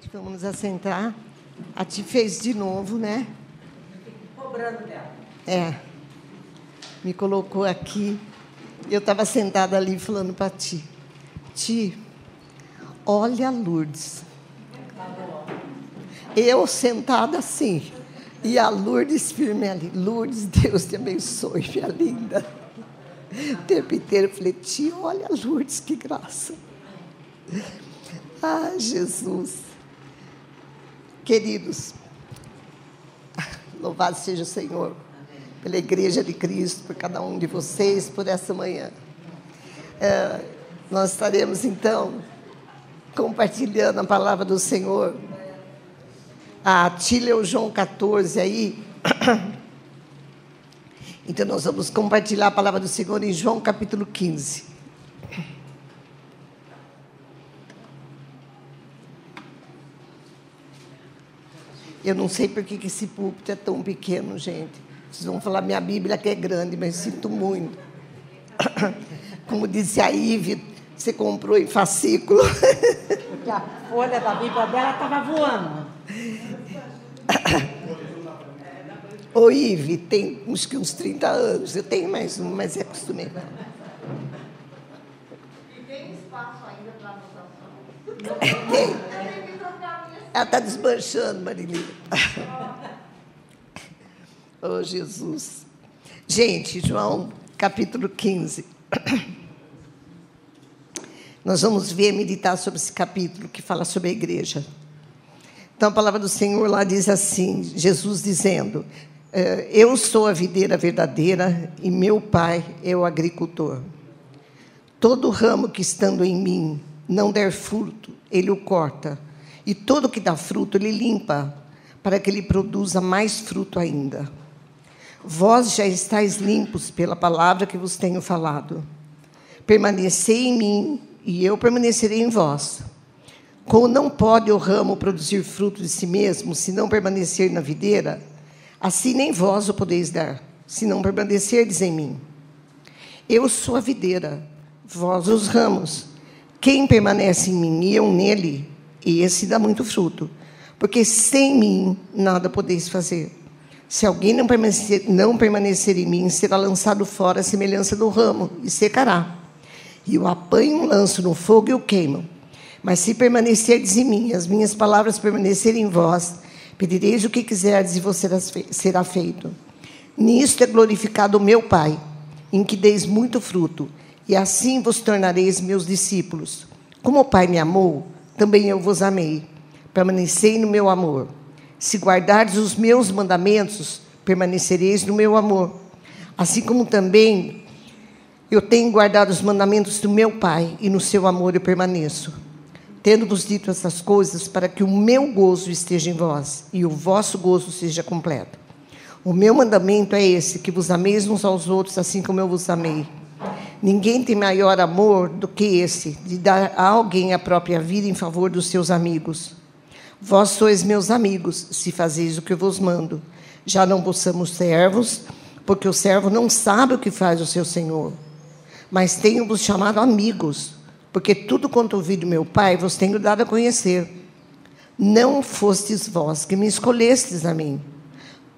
gente, vamos nos assentar. A Ti fez de novo, né? Cobrando dela. É. Me colocou aqui. Eu estava sentada ali falando para Ti. Ti, olha Lourdes. Eu sentada assim. E a Lourdes firme ali. Lourdes, Deus te abençoe, minha linda. O tempo inteiro eu falei, Ti, olha Lourdes, que graça. Ah, Jesus. Queridos, louvado seja o Senhor pela Igreja de Cristo, por cada um de vocês, por essa manhã. É, nós estaremos, então, compartilhando a palavra do Senhor. A o João 14 aí. Então, nós vamos compartilhar a palavra do Senhor em João capítulo 15. Eu não sei por que esse púlpito é tão pequeno, gente. Vocês vão falar, minha Bíblia que é grande, mas sinto muito. Como disse a Ive, você comprou em fascículo. Porque a folha da Bíblia dela estava voando. Ô, Ive, tem uns, uns 30 anos. Eu tenho mais um, mas é acostumei. E tem espaço ainda para anotação? Tem. Ela está desmanchando, Marilina. oh, Jesus. Gente, João, capítulo 15. Nós vamos ver, meditar sobre esse capítulo que fala sobre a igreja. Então, a palavra do Senhor lá diz assim: Jesus dizendo, eh, Eu sou a videira verdadeira e meu pai é o agricultor. Todo ramo que estando em mim não der fruto, ele o corta e todo que dá fruto, ele limpa, para que ele produza mais fruto ainda. Vós já estáis limpos pela palavra que vos tenho falado. Permanecei em mim, e eu permanecerei em vós. Como não pode o ramo produzir fruto de si mesmo, se não permanecer na videira, assim nem vós o podeis dar, se não permanecerdes em mim. Eu sou a videira, vós os ramos. Quem permanece em mim e eu nele, e esse dá muito fruto. Porque sem mim nada podeis fazer. Se alguém não permanecer, não permanecer em mim, será lançado fora a semelhança do ramo e secará. E o apanho, lanço no fogo e o queimam. Mas se permanecerdes em mim, as minhas palavras permanecerem em vós, pedireis o que quiserdes e vos será feito. Nisto é glorificado o meu Pai, em que deis muito fruto, e assim vos tornareis meus discípulos. Como o Pai me amou, também eu vos amei. Permanecei no meu amor. Se guardardes os meus mandamentos, permanecereis no meu amor. Assim como também eu tenho guardado os mandamentos do meu Pai, e no seu amor eu permaneço. Tendo-vos dito essas coisas, para que o meu gozo esteja em vós e o vosso gozo seja completo. O meu mandamento é esse: que vos ameis uns aos outros, assim como eu vos amei. Ninguém tem maior amor do que esse, de dar a alguém a própria vida em favor dos seus amigos. Vós sois meus amigos, se fazeis o que eu vos mando. Já não possamos servos, porque o servo não sabe o que faz o seu senhor. Mas tenho-vos chamado amigos, porque tudo quanto ouvi do meu Pai vos tenho dado a conhecer. Não fostes vós que me escolhestes a mim.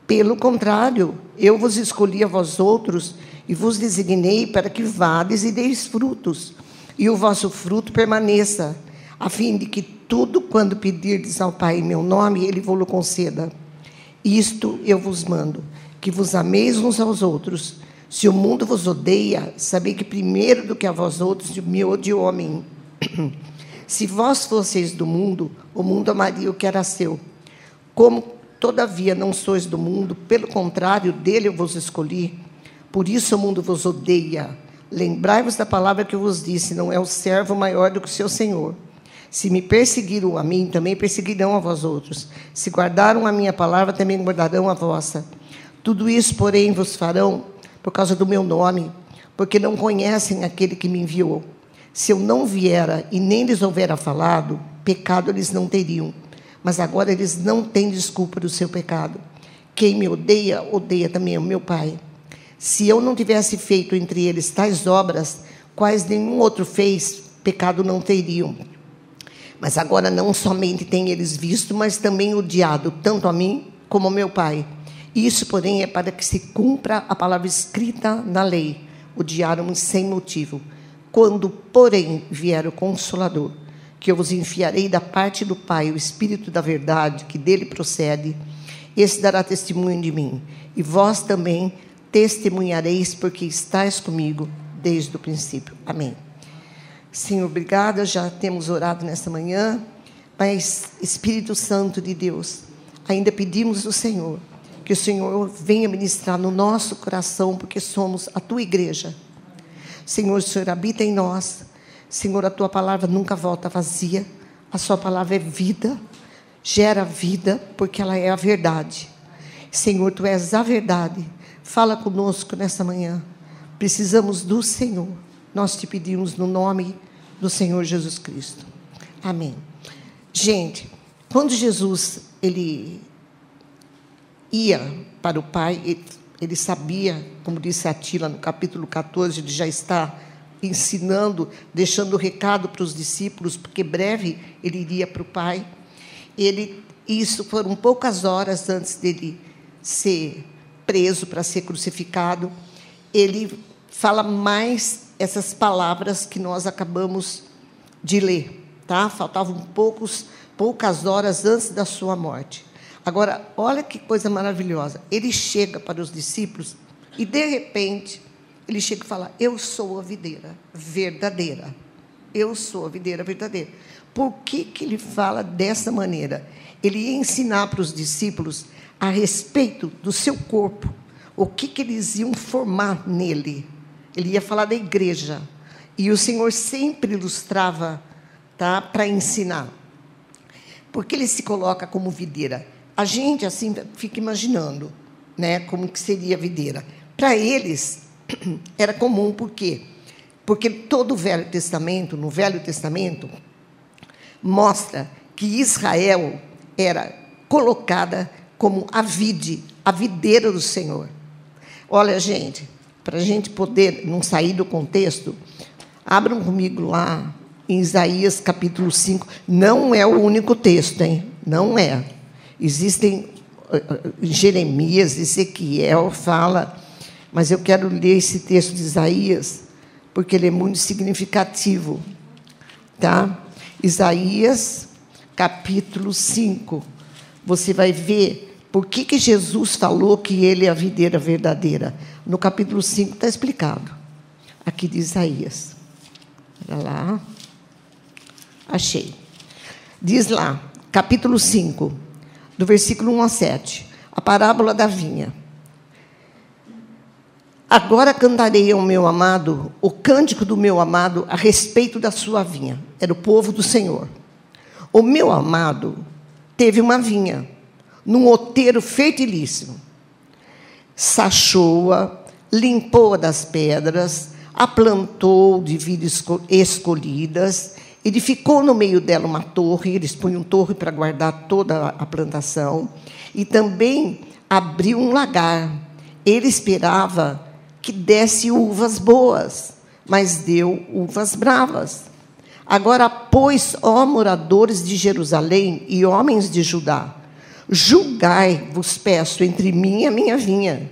Pelo contrário, eu vos escolhi a vós outros e vos designei para que vades e deis frutos, e o vosso fruto permaneça, a fim de que tudo quando pedirdes ao Pai em meu nome, Ele vos conceda. Isto eu vos mando, que vos ameis uns aos outros. Se o mundo vos odeia, sabei que primeiro do que a vós outros me odiou mim. Se vós fosseis do mundo, o mundo amaria o que era seu. Como, todavia, não sois do mundo, pelo contrário, dele eu vos escolhi, por isso o mundo vos odeia. Lembrai-vos da palavra que eu vos disse: não é o servo maior do que o seu senhor. Se me perseguiram a mim, também perseguirão a vós outros. Se guardaram a minha palavra, também guardarão a vossa. Tudo isso, porém, vos farão por causa do meu nome, porque não conhecem aquele que me enviou. Se eu não viera e nem lhes houvera falado, pecado eles não teriam. Mas agora eles não têm desculpa do seu pecado. Quem me odeia, odeia também o meu Pai. Se eu não tivesse feito entre eles tais obras, quais nenhum outro fez, pecado não teriam. Mas agora não somente têm eles visto, mas também odiado, tanto a mim como ao meu Pai. Isso, porém, é para que se cumpra a palavra escrita na lei. Odiaram-me sem motivo. Quando, porém, vier o Consolador, que eu vos enfiarei da parte do Pai, o Espírito da verdade, que dele procede, esse dará testemunho de mim. E vós também testemunhareis, porque estáis comigo desde o princípio. Amém. Senhor, obrigada. Já temos orado nesta manhã, mas Espírito Santo de Deus, ainda pedimos do Senhor que o Senhor venha ministrar no nosso coração, porque somos a tua igreja. Senhor, o Senhor habita em nós. Senhor, a tua palavra nunca volta vazia. A sua palavra é vida, gera vida, porque ela é a verdade. Senhor, tu és a verdade. Fala conosco nessa manhã. Precisamos do Senhor. Nós te pedimos no nome do Senhor Jesus Cristo. Amém. Gente, quando Jesus ele ia para o Pai, ele, ele sabia, como disse Atila no capítulo 14, ele já está ensinando, deixando o recado para os discípulos, porque breve ele iria para o Pai. Ele, isso foram poucas horas antes dele ser preso para ser crucificado. Ele fala mais essas palavras que nós acabamos de ler, tá? Faltavam poucos, poucas horas antes da sua morte. Agora, olha que coisa maravilhosa. Ele chega para os discípulos e, de repente, ele chega e fala: Eu sou a videira verdadeira. Eu sou a videira verdadeira. Por que, que ele fala dessa maneira? Ele ia ensinar para os discípulos a respeito do seu corpo, o que, que eles iam formar nele. Ele ia falar da igreja. E o Senhor sempre ilustrava tá, para ensinar. Porque ele se coloca como videira. A gente assim fica imaginando, né, como que seria a videira. Para eles era comum por quê? Porque todo o Velho Testamento, no Velho Testamento, mostra que Israel era colocada como a vide, a videira do Senhor. Olha, gente, para a gente poder não sair do contexto, abram comigo lá em Isaías capítulo 5. Não é o único texto, hein? Não é. Existem eh, eh, Jeremias, Ezequiel fala, mas eu quero ler esse texto de Isaías porque ele é muito significativo, tá? Isaías capítulo 5. Você vai ver por que, que Jesus falou que ele é a videira verdadeira. No capítulo 5 está explicado. Aqui de Isaías. Olha lá. Achei. Diz lá, capítulo 5 do versículo 1 a 7, a parábola da vinha. Agora cantarei ao meu amado o cântico do meu amado a respeito da sua vinha. Era o povo do Senhor. O meu amado teve uma vinha num outeiro fertilíssimo. Sachou-a, limpou-a das pedras, a plantou de vidas escolhidas Edificou no meio dela uma torre, eles punham torre para guardar toda a plantação, e também abriu um lagar. Ele esperava que desse uvas boas, mas deu uvas bravas. Agora, pois, ó moradores de Jerusalém e homens de Judá, julgai, vos peço, entre mim e a minha vinha.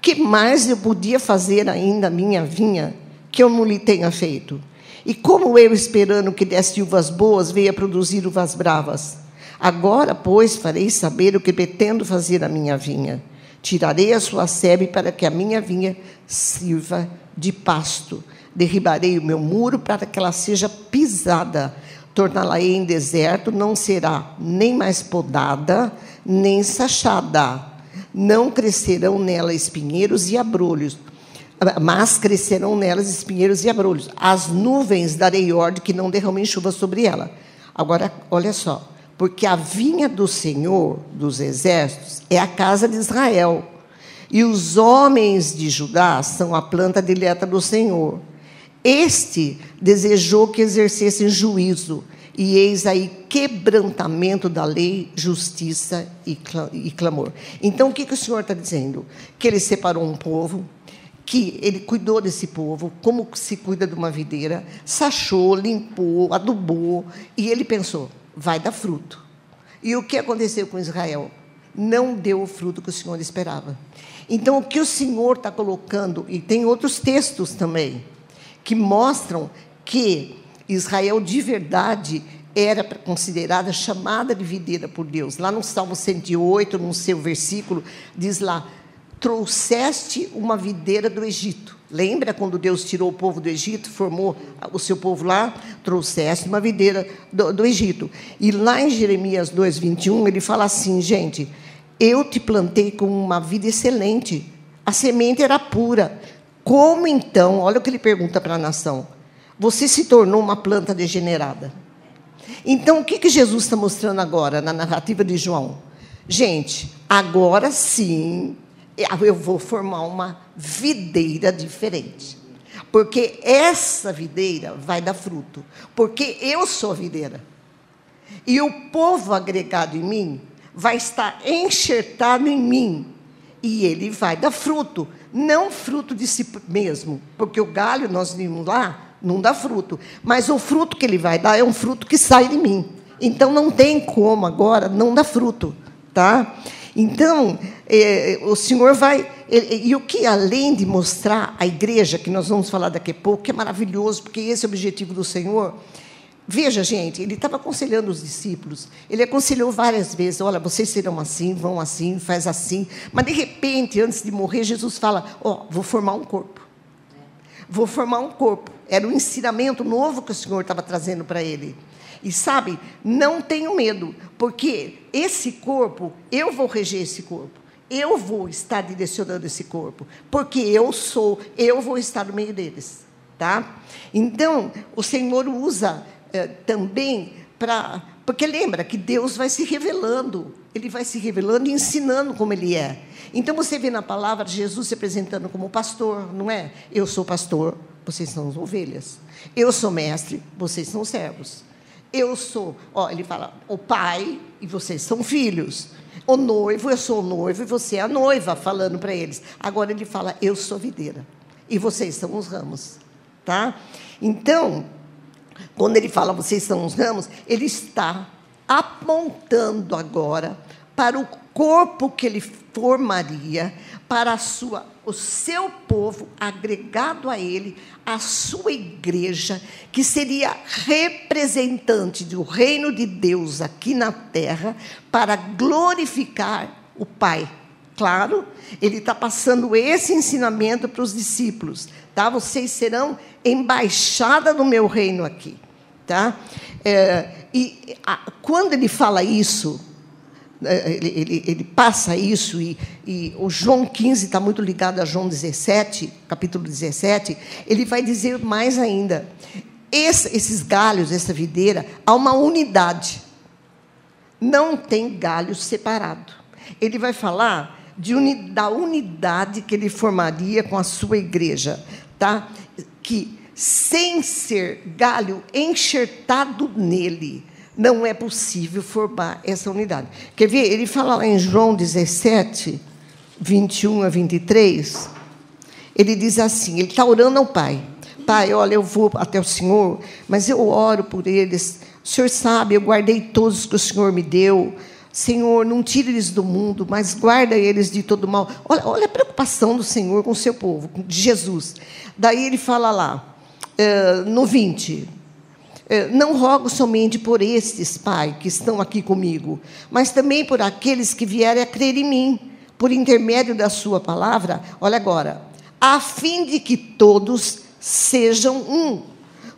Que mais eu podia fazer ainda a minha vinha que eu não lhe tenha feito? E como eu, esperando que desse uvas boas, veio a produzir uvas bravas? Agora, pois, farei saber o que pretendo fazer à minha vinha. Tirarei a sua sebe para que a minha vinha sirva de pasto. Derribarei o meu muro para que ela seja pisada. Torná-la-ei em deserto, não será nem mais podada, nem sachada. Não crescerão nela espinheiros e abrolhos mas crescerão nelas espinheiros e abrolhos. As nuvens darei ordem que não derramem chuva sobre ela. Agora, olha só, porque a vinha do Senhor dos exércitos é a casa de Israel, e os homens de Judá são a planta dileta do Senhor. Este desejou que exercessem juízo, e eis aí quebrantamento da lei, justiça e clamor. Então, o que, que o Senhor está dizendo? Que ele separou um povo, que ele cuidou desse povo, como se cuida de uma videira, sachou, limpou, adubou, e ele pensou: vai dar fruto. E o que aconteceu com Israel? Não deu o fruto que o Senhor esperava. Então, o que o Senhor está colocando, e tem outros textos também, que mostram que Israel de verdade era considerada chamada de videira por Deus. Lá no Salmo 108, no seu versículo, diz lá: trouxeste uma videira do Egito. Lembra quando Deus tirou o povo do Egito, formou o seu povo lá? Trouxeste uma videira do, do Egito. E lá em Jeremias 2, 21, ele fala assim: gente, eu te plantei com uma vida excelente, a semente era pura. Como então, olha o que ele pergunta para a nação, você se tornou uma planta degenerada? Então, o que, que Jesus está mostrando agora na narrativa de João? Gente, agora sim eu vou formar uma videira diferente. Porque essa videira vai dar fruto. Porque eu sou a videira. E o povo agregado em mim vai estar enxertado em mim. E ele vai dar fruto. Não fruto de si mesmo. Porque o galho, nós vimos lá, não dá fruto. Mas o fruto que ele vai dar é um fruto que sai de mim. Então não tem como agora não dar fruto. Tá? Então, é, o Senhor vai. e o que, além de mostrar a igreja, que nós vamos falar daqui a pouco, que é maravilhoso, porque esse é o objetivo do Senhor. Veja, gente, ele estava aconselhando os discípulos. Ele aconselhou várias vezes: olha, vocês serão assim, vão assim, faz assim. Mas, de repente, antes de morrer, Jesus fala: ó, oh, vou formar um corpo. Vou formar um corpo. Era um ensinamento novo que o Senhor estava trazendo para ele. E sabe, não tenho medo, porque esse corpo, eu vou reger esse corpo. Eu vou estar direcionando esse corpo, porque eu sou, eu vou estar no meio deles, tá? Então, o Senhor usa eh, também para, porque lembra que Deus vai se revelando, ele vai se revelando e ensinando como ele é. Então você vê na palavra Jesus se apresentando como pastor, não é? Eu sou pastor, vocês são as ovelhas. Eu sou mestre, vocês são servos. Eu sou, ó, ele fala, o pai e vocês são filhos. O noivo, eu sou o noivo e você é a noiva, falando para eles. Agora ele fala, eu sou videira e vocês são os ramos, tá? Então, quando ele fala vocês são os ramos, ele está apontando agora para o corpo que ele formaria para sua o seu povo agregado a ele, a sua igreja, que seria representante do reino de Deus aqui na terra, para glorificar o Pai. Claro, ele está passando esse ensinamento para os discípulos, tá? Vocês serão embaixada do meu reino aqui, tá? É, e a, quando ele fala isso, ele, ele, ele, passa isso, e, e o João 15 está muito ligado a João 17, capítulo 17, ele vai dizer mais ainda. Esse, esses galhos, essa videira, há uma unidade. Não tem galho separado. Ele vai falar uni, da unidade que ele formaria com a sua igreja, tá? que, sem ser galho enxertado nele, não é possível formar essa unidade. Quer ver? Ele fala lá em João 17, 21 a 23. Ele diz assim: ele está orando ao Pai. Pai, olha, eu vou até o Senhor, mas eu oro por eles. O Senhor sabe, eu guardei todos que o Senhor me deu. Senhor, não tire eles do mundo, mas guarda eles de todo mal. Olha, olha a preocupação do Senhor com o seu povo, de Jesus. Daí ele fala lá, uh, no 20, é, não rogo somente por estes, Pai, que estão aqui comigo, mas também por aqueles que vierem a crer em mim, por intermédio da Sua palavra. Olha agora, a fim de que todos sejam um,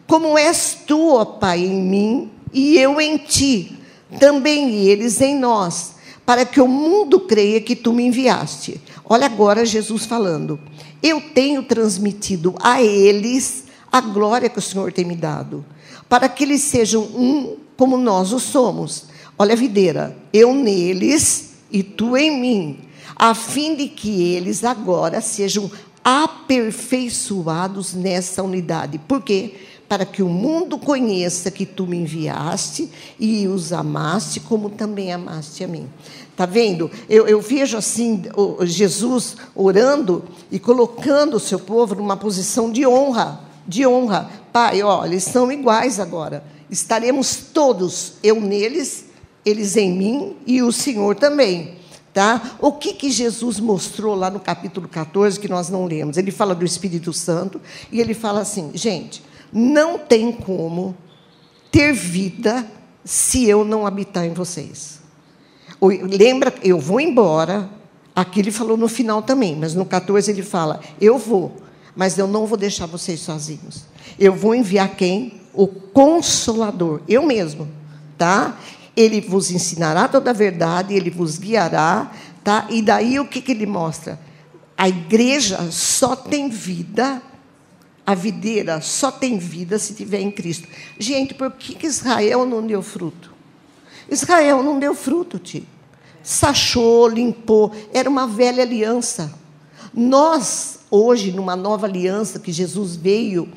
como és tu, ó Pai, em mim e eu em ti, também eles em nós, para que o mundo creia que tu me enviaste. Olha agora Jesus falando. Eu tenho transmitido a eles a glória que o Senhor tem me dado para que eles sejam um como nós o somos. Olha a videira, eu neles e tu em mim, a fim de que eles agora sejam aperfeiçoados nessa unidade. Por quê? Para que o mundo conheça que tu me enviaste e os amaste, como também amaste a mim. Tá vendo? Eu, eu vejo assim Jesus orando e colocando o seu povo numa posição de honra, de honra. Pai, ó, eles são iguais agora. Estaremos todos, eu neles, eles em mim e o Senhor também. Tá? O que, que Jesus mostrou lá no capítulo 14 que nós não lemos? Ele fala do Espírito Santo e ele fala assim: gente, não tem como ter vida se eu não habitar em vocês. Lembra, eu vou embora. Aqui ele falou no final também, mas no 14 ele fala: Eu vou, mas eu não vou deixar vocês sozinhos. Eu vou enviar quem? O Consolador, eu mesmo, tá? Ele vos ensinará toda a verdade, ele vos guiará, tá? E daí o que, que ele mostra? A igreja só tem vida, a videira só tem vida se tiver em Cristo. Gente, por que, que Israel não deu fruto? Israel não deu fruto, tio. Sachou, limpou, era uma velha aliança. Nós, hoje, numa nova aliança que Jesus veio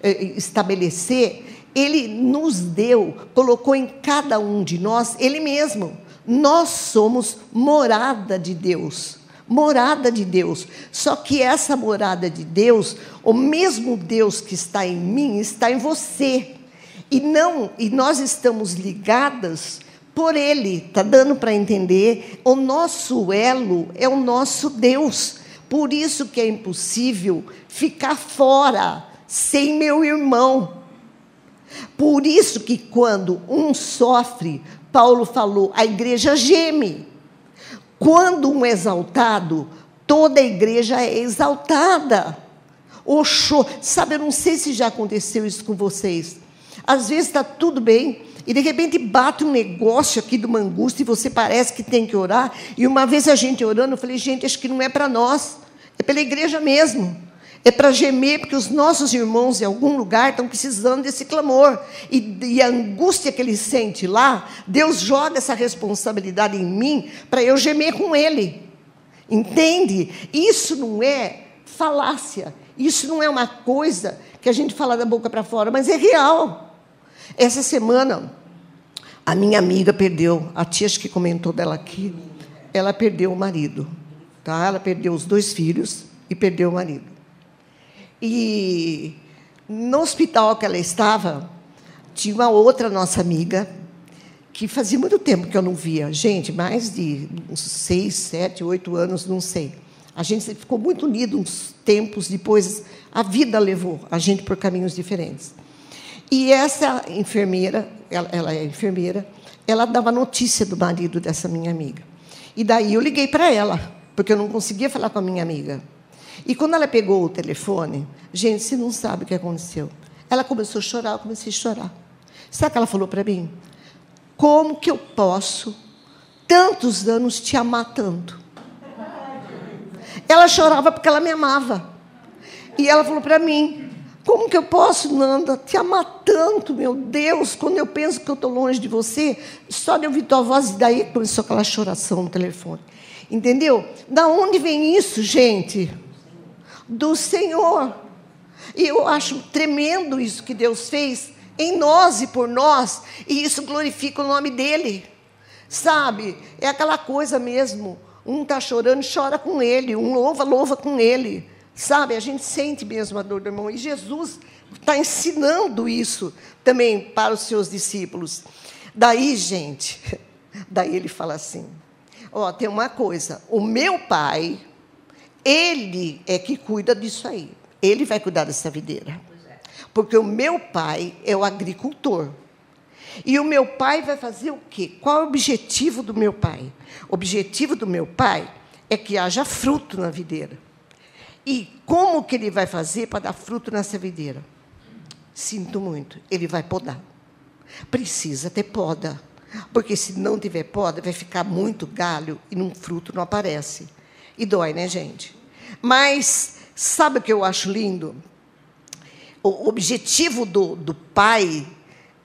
eh, estabelecer, Ele nos deu, colocou em cada um de nós Ele mesmo. Nós somos morada de Deus. Morada de Deus. Só que essa morada de Deus, o mesmo Deus que está em mim, está em você. E não, e nós estamos ligadas por Ele. Está dando para entender? O nosso elo é o nosso Deus. Por isso que é impossível ficar fora sem meu irmão. Por isso que quando um sofre, Paulo falou, a igreja geme. Quando um exaltado, toda a igreja é exaltada. O show, sabe, eu não sei se já aconteceu isso com vocês. Às vezes está tudo bem, e de repente bate um negócio aqui de uma angústia e você parece que tem que orar. E uma vez a gente orando, eu falei, gente, acho que não é para nós, é pela igreja mesmo. É para gemer, porque os nossos irmãos em algum lugar estão precisando desse clamor. E, e a angústia que ele sente lá, Deus joga essa responsabilidade em mim para eu gemer com ele. Entende? Isso não é falácia. Isso não é uma coisa que a gente fala da boca para fora, mas é real. Essa semana, a minha amiga perdeu, a tia que comentou dela aqui, ela perdeu o marido. Tá? Ela perdeu os dois filhos e perdeu o marido. E no hospital que ela estava, tinha uma outra nossa amiga, que fazia muito tempo que eu não via. Gente, mais de uns seis, sete, oito anos, não sei. A gente ficou muito unido uns tempos depois, a vida levou a gente por caminhos diferentes. E essa enfermeira, ela, ela é enfermeira, ela dava notícia do marido dessa minha amiga. E daí eu liguei para ela, porque eu não conseguia falar com a minha amiga. E quando ela pegou o telefone, gente, você não sabe o que aconteceu. Ela começou a chorar, eu comecei a chorar. Sabe o que ela falou para mim? Como que eu posso, tantos anos, te amar tanto? Ela chorava porque ela me amava. E ela falou para mim: como que eu posso, Nanda, te amar tanto, meu Deus, quando eu penso que eu estou longe de você? Só de ouvir tua voz, e daí começou aquela choração no telefone. Entendeu? Da onde vem isso, gente? Do Senhor. E eu acho tremendo isso que Deus fez em nós e por nós, e isso glorifica o nome dEle. Sabe? É aquela coisa mesmo. Um está chorando, chora com ele. Um louva, louva com ele. Sabe, a gente sente mesmo a dor do irmão. E Jesus está ensinando isso também para os seus discípulos. Daí, gente, daí ele fala assim: ó, tem uma coisa, o meu pai, ele é que cuida disso aí. Ele vai cuidar dessa videira. Porque o meu pai é o agricultor. E o meu pai vai fazer o quê? Qual é o objetivo do meu pai? O objetivo do meu pai é que haja fruto na videira. E como que ele vai fazer para dar fruto nessa videira? Sinto muito, ele vai podar. Precisa ter poda. Porque se não tiver poda, vai ficar muito galho e um fruto não aparece. E dói, né, gente? Mas sabe o que eu acho lindo? O objetivo do, do pai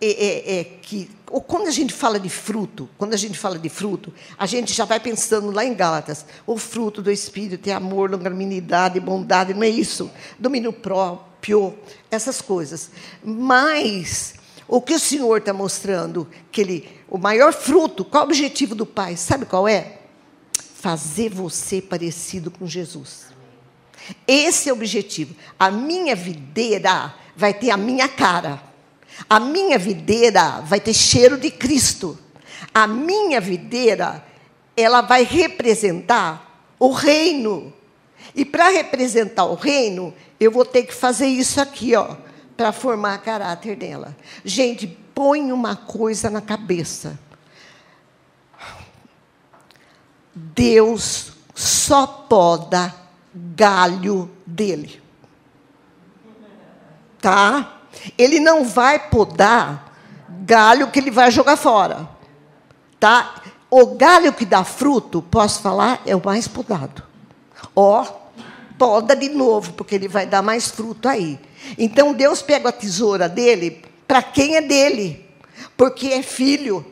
é, é, é que ou quando a gente fala de fruto, quando a gente fala de fruto, a gente já vai pensando lá em Gálatas, o fruto do Espírito é amor, longanimidade, bondade, não é isso? Domínio próprio, essas coisas. Mas o que o Senhor está mostrando, que ele, o maior fruto, qual é o objetivo do Pai? Sabe qual é? fazer você parecido com Jesus. Esse é o objetivo. A minha videira vai ter a minha cara. A minha videira vai ter cheiro de Cristo. A minha videira, ela vai representar o reino. E para representar o reino, eu vou ter que fazer isso aqui, ó, para formar caráter dela. Gente, põe uma coisa na cabeça. Deus só poda galho dele. Tá? Ele não vai podar galho que ele vai jogar fora. Tá? O galho que dá fruto, posso falar, é o mais podado. Ó, poda de novo, porque ele vai dar mais fruto aí. Então Deus pega a tesoura dele para quem é dele, porque é filho.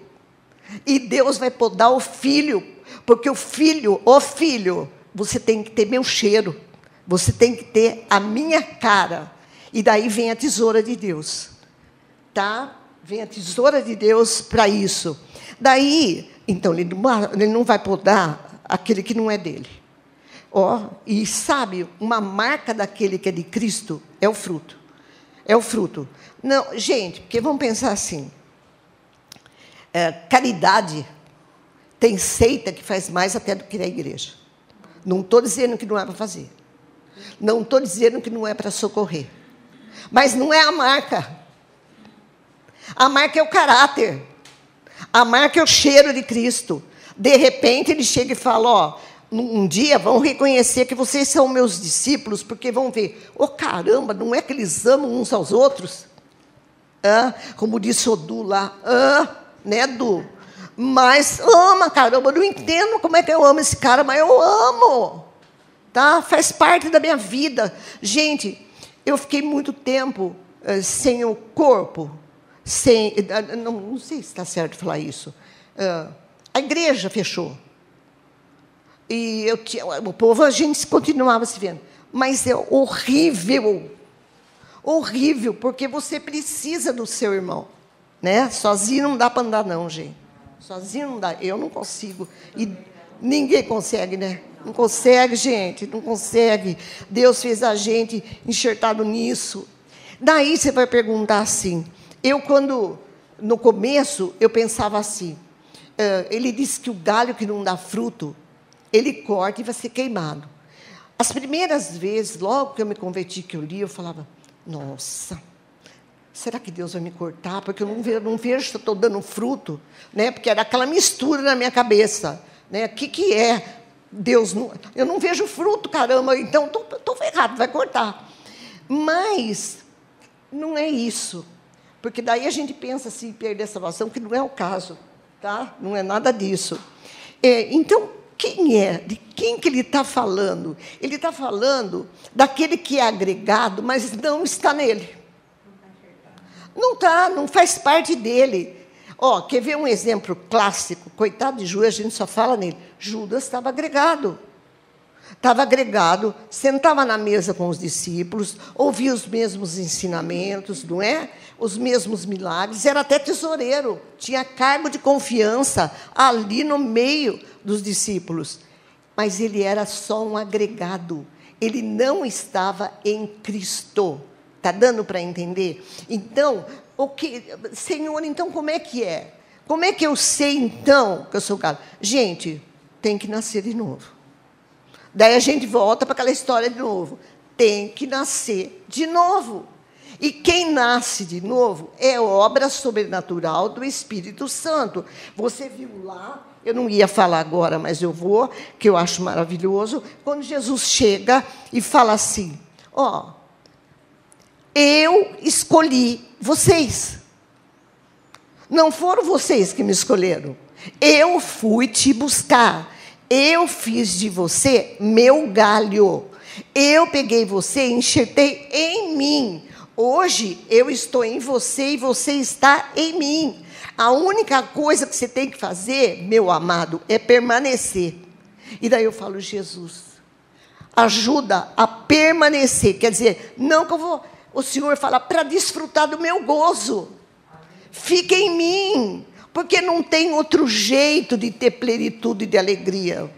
E Deus vai podar o filho, porque o filho, o filho, você tem que ter meu cheiro, você tem que ter a minha cara. E daí vem a tesoura de Deus. Tá? Vem a tesoura de Deus para isso. Daí, então, ele não, vai podar aquele que não é dele. Ó, oh, e sabe, uma marca daquele que é de Cristo é o fruto. É o fruto. Não, gente, porque vamos pensar assim. É, caridade tem seita que faz mais até do que a igreja. Não estou dizendo que não é para fazer. Não estou dizendo que não é para socorrer. Mas não é a marca. A marca é o caráter. A marca é o cheiro de Cristo. De repente ele chega e fala: Ó, um dia vão reconhecer que vocês são meus discípulos, porque vão ver, oh caramba, não é que eles amam uns aos outros? Ah, como disse o Du lá, ah, né, Du? Mas ama, caramba, eu não entendo como é que eu amo esse cara, mas eu amo. Tá? Faz parte da minha vida. Gente, eu fiquei muito tempo uh, sem o corpo, sem. Uh, não, não, sei se está certo falar isso. Uh, a igreja fechou. E eu o povo, a gente continuava se vendo. Mas é horrível. Horrível, porque você precisa do seu irmão. Né? Sozinho não dá para andar, não, gente. Sozinho não dá. Eu não consigo. E ninguém consegue, né? Não consegue, gente. Não consegue. Deus fez a gente enxertado nisso. Daí você vai perguntar assim. Eu, quando, no começo, eu pensava assim. Uh, ele disse que o galho que não dá fruto, ele corta e vai ser queimado. As primeiras vezes, logo que eu me converti, que eu li, eu falava, nossa, será que Deus vai me cortar? Porque eu não vejo, não vejo se eu estou dando fruto, né? Porque era aquela mistura na minha cabeça, né? O que, que é? Deus, não, eu não vejo fruto, caramba, então estou ferrado, vai cortar. Mas não é isso, porque daí a gente pensa assim, perder a salvação, que não é o caso, tá? Não é nada disso. É, então, quem é? De quem que ele está falando? Ele está falando daquele que é agregado, mas não está nele. Não está, não faz parte dele. Ó, oh, quer ver um exemplo clássico? Coitado de Judas, a gente só fala nele. Judas estava agregado. Estava agregado, sentava na mesa com os discípulos, ouvia os mesmos ensinamentos, não é? Os mesmos milagres, era até tesoureiro, tinha cargo de confiança ali no meio dos discípulos. Mas ele era só um agregado, ele não estava em Cristo. Está dando para entender? Então, o que, Senhor, então como é que é? Como é que eu sei então que eu sou galo? Gente, tem que nascer de novo. Daí a gente volta para aquela história de novo. Tem que nascer de novo. E quem nasce de novo é obra sobrenatural do Espírito Santo. Você viu lá, eu não ia falar agora, mas eu vou, que eu acho maravilhoso, quando Jesus chega e fala assim: Ó, oh, eu escolhi vocês. Não foram vocês que me escolheram. Eu fui te buscar. Eu fiz de você meu galho. Eu peguei você e enxertei em mim. Hoje eu estou em você e você está em mim. A única coisa que você tem que fazer, meu amado, é permanecer. E daí eu falo, Jesus, ajuda a permanecer. Quer dizer, não que eu vou o Senhor fala para desfrutar do meu gozo. Fique em mim, porque não tem outro jeito de ter plenitude de alegria.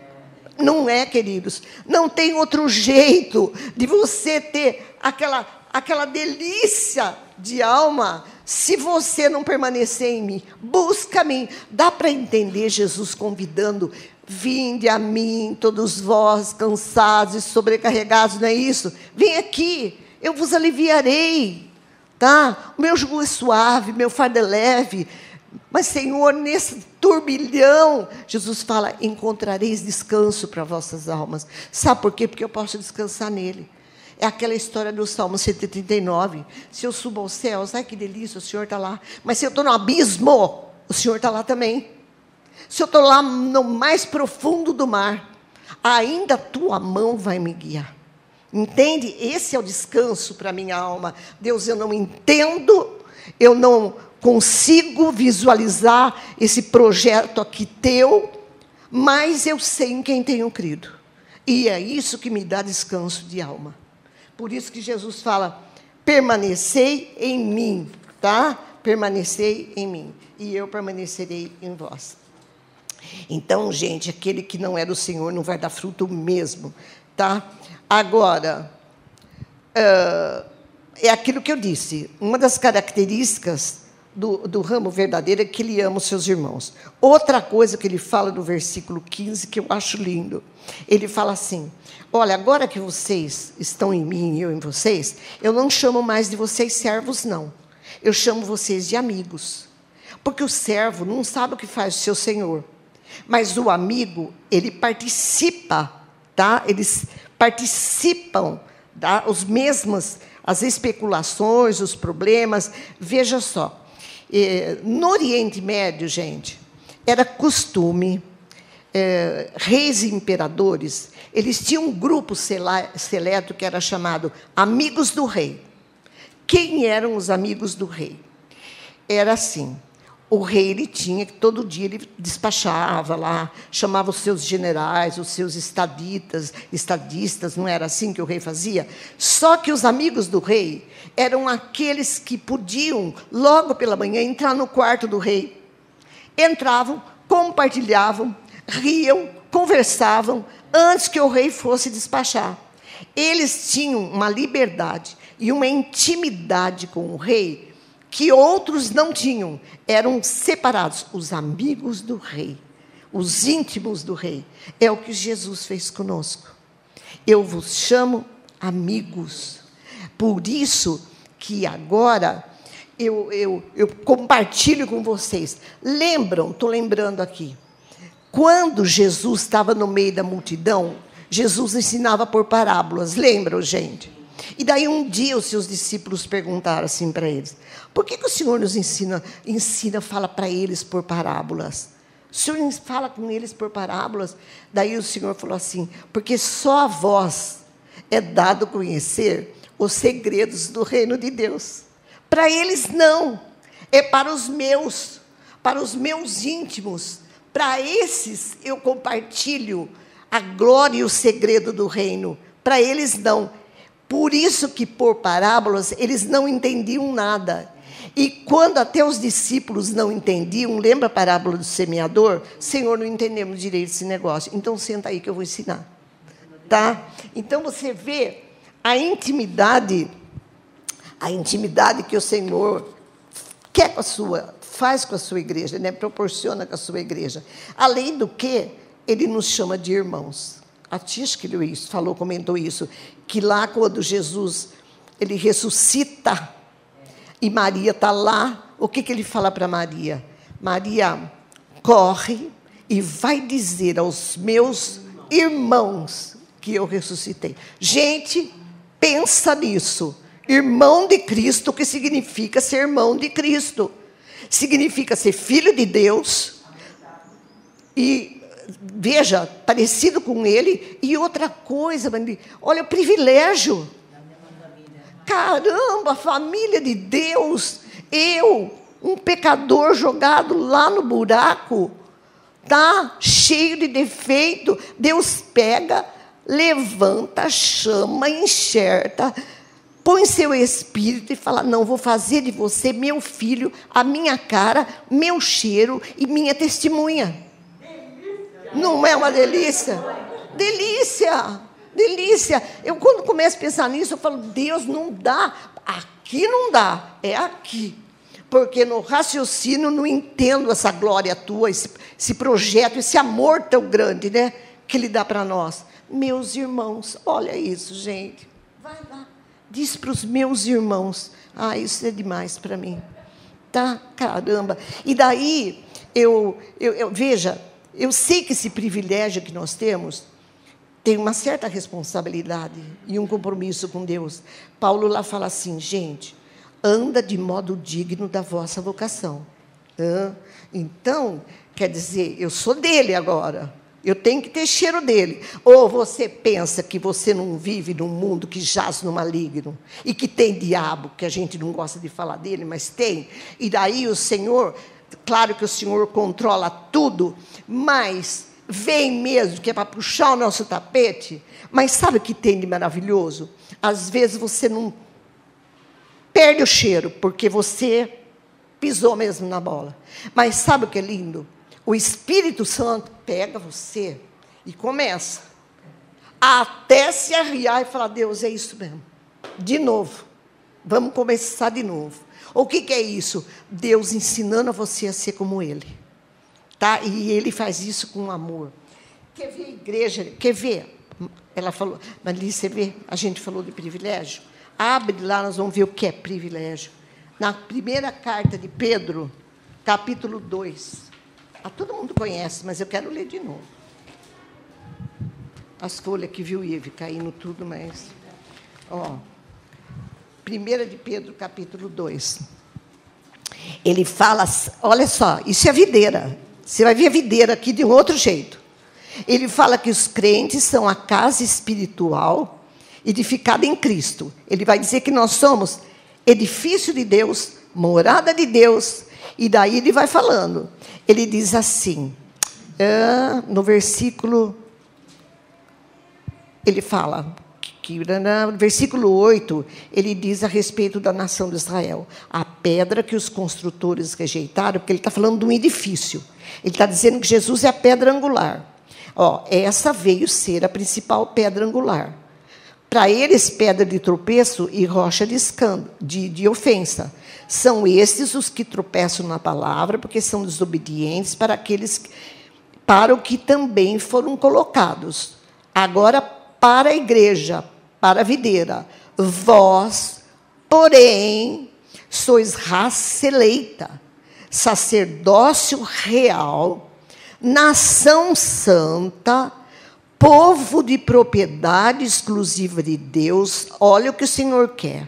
Não é, queridos. Não tem outro jeito de você ter aquela, aquela delícia de alma se você não permanecer em mim. Busca a mim. Dá para entender Jesus convidando. Vinde a mim, todos vós cansados e sobrecarregados, não é isso? Vem aqui, eu vos aliviarei, tá? O meu jugo é suave, meu fardo é leve. Mas, Senhor, nesse turbilhão, Jesus fala: encontrareis descanso para vossas almas. Sabe por quê? Porque eu posso descansar nele. É aquela história do Salmo 139. Se eu subo aos céus, ai que delícia, o Senhor está lá. Mas se eu estou no abismo, o Senhor está lá também. Se eu estou lá no mais profundo do mar, ainda a tua mão vai me guiar. Entende? Esse é o descanso para a minha alma. Deus, eu não entendo, eu não consigo visualizar esse projeto aqui teu, mas eu sei em quem tenho crido. E é isso que me dá descanso de alma. Por isso que Jesus fala: permanecei em mim, tá? Permanecei em mim, e eu permanecerei em vós. Então, gente, aquele que não é do Senhor não vai dar fruto mesmo, tá? Agora, uh, é aquilo que eu disse, uma das características do, do, ramo verdadeiro é que ele ama os seus irmãos. Outra coisa que ele fala no versículo 15, que eu acho lindo, ele fala assim: Olha, agora que vocês estão em mim e eu em vocês, eu não chamo mais de vocês servos, não. Eu chamo vocês de amigos. Porque o servo não sabe o que faz o seu senhor. Mas o amigo, ele participa, tá? Eles participam, tá? Os mesmos, as especulações, os problemas. Veja só, eh, no Oriente Médio, gente, era costume, eh, reis e imperadores, eles tinham um grupo seleto que era chamado Amigos do Rei. Quem eram os amigos do rei? Era assim: o rei ele tinha que todo dia ele despachava lá, chamava os seus generais, os seus estaditas, estadistas, não era assim que o rei fazia? Só que os amigos do rei eram aqueles que podiam logo pela manhã entrar no quarto do rei. Entravam, compartilhavam, riam, conversavam antes que o rei fosse despachar. Eles tinham uma liberdade e uma intimidade com o rei que outros não tinham. Eram separados, os amigos do rei, os íntimos do rei. É o que Jesus fez conosco. Eu vos chamo amigos. Por isso que agora eu, eu, eu compartilho com vocês. Lembram, estou lembrando aqui, quando Jesus estava no meio da multidão, Jesus ensinava por parábolas. Lembram, gente? E daí um dia os seus discípulos perguntaram assim para eles: por que, que o Senhor nos ensina, ensina, fala para eles por parábolas? O Senhor fala com eles por parábolas. Daí o Senhor falou assim: porque só a vós é dado conhecer os segredos do reino de Deus. Para eles não, é para os meus, para os meus íntimos. Para esses eu compartilho a glória e o segredo do reino. Para eles não. Por isso que por parábolas eles não entendiam nada. E quando até os discípulos não entendiam, lembra a parábola do semeador? Senhor, não entendemos direito esse negócio. Então senta aí que eu vou ensinar. Tá? Então você vê a intimidade, a intimidade que o Senhor quer com a sua, faz com a sua igreja, né? proporciona com a sua igreja. Além do que, ele nos chama de irmãos. A tia que isso, falou, comentou isso, que lá quando Jesus ele ressuscita e Maria está lá, o que, que ele fala para Maria? Maria, corre e vai dizer aos meus irmãos que eu ressuscitei. Gente, pensa nisso. Irmão de Cristo, o que significa ser irmão de Cristo? Significa ser filho de Deus e veja, parecido com ele. E outra coisa, olha o privilégio Caramba, família de Deus, eu, um pecador jogado lá no buraco, tá cheio de defeito. Deus pega, levanta, chama, enxerta, põe seu espírito e fala: Não, vou fazer de você meu filho, a minha cara, meu cheiro e minha testemunha. Não é uma delícia? Delícia! Delícia! Eu, quando começo a pensar nisso, eu falo, Deus, não dá. Aqui não dá, é aqui. Porque no raciocínio não entendo essa glória tua, esse, esse projeto, esse amor tão grande, né? Que Ele dá para nós. Meus irmãos, olha isso, gente. Vai lá. Diz para os meus irmãos. Ah, isso é demais para mim. Tá? Caramba. E daí, eu, eu, eu, veja, eu sei que esse privilégio que nós temos tem uma certa responsabilidade e um compromisso com Deus. Paulo lá fala assim, gente, anda de modo digno da vossa vocação. Então, quer dizer, eu sou dele agora. Eu tenho que ter cheiro dele. Ou você pensa que você não vive num mundo que jaz no maligno e que tem diabo, que a gente não gosta de falar dele, mas tem. E daí o Senhor, claro que o Senhor controla tudo, mas vem mesmo que é para puxar o nosso tapete. Mas sabe o que tem de maravilhoso? Às vezes você não perde o cheiro porque você pisou mesmo na bola. Mas sabe o que é lindo? O Espírito Santo pega você e começa até se arriar e falar: Deus, é isso mesmo. De novo. Vamos começar de novo. O que, que é isso? Deus ensinando a você a ser como Ele. Tá? E Ele faz isso com amor. Quer ver a igreja? Quer ver? Ela falou, mas ali você vê, a gente falou de privilégio. Abre lá, nós vamos ver o que é privilégio. Na primeira carta de Pedro, capítulo 2. Ah, todo mundo conhece, mas eu quero ler de novo. As folhas que viu Ive caindo tudo, mas. Ó, 1 de Pedro, capítulo 2. Ele fala, olha só, isso é videira. Você vai ver a videira aqui de um outro jeito. Ele fala que os crentes são a casa espiritual edificada em Cristo. Ele vai dizer que nós somos edifício de Deus, morada de Deus, e daí ele vai falando. Ele diz assim, no versículo. Ele fala, que no versículo 8, ele diz a respeito da nação de Israel: a pedra que os construtores rejeitaram, porque ele está falando de um edifício. Ele está dizendo que Jesus é a pedra angular. Ó, essa veio ser a principal pedra angular. Para eles, pedra de tropeço e rocha de, escândalo, de, de ofensa. São estes os que tropeçam na palavra, porque são desobedientes para aqueles para o que também foram colocados. Agora, para a igreja, para a videira, vós, porém, sois raça eleita, sacerdócio real, nação santa, povo de propriedade exclusiva de Deus. Olha o que o Senhor quer,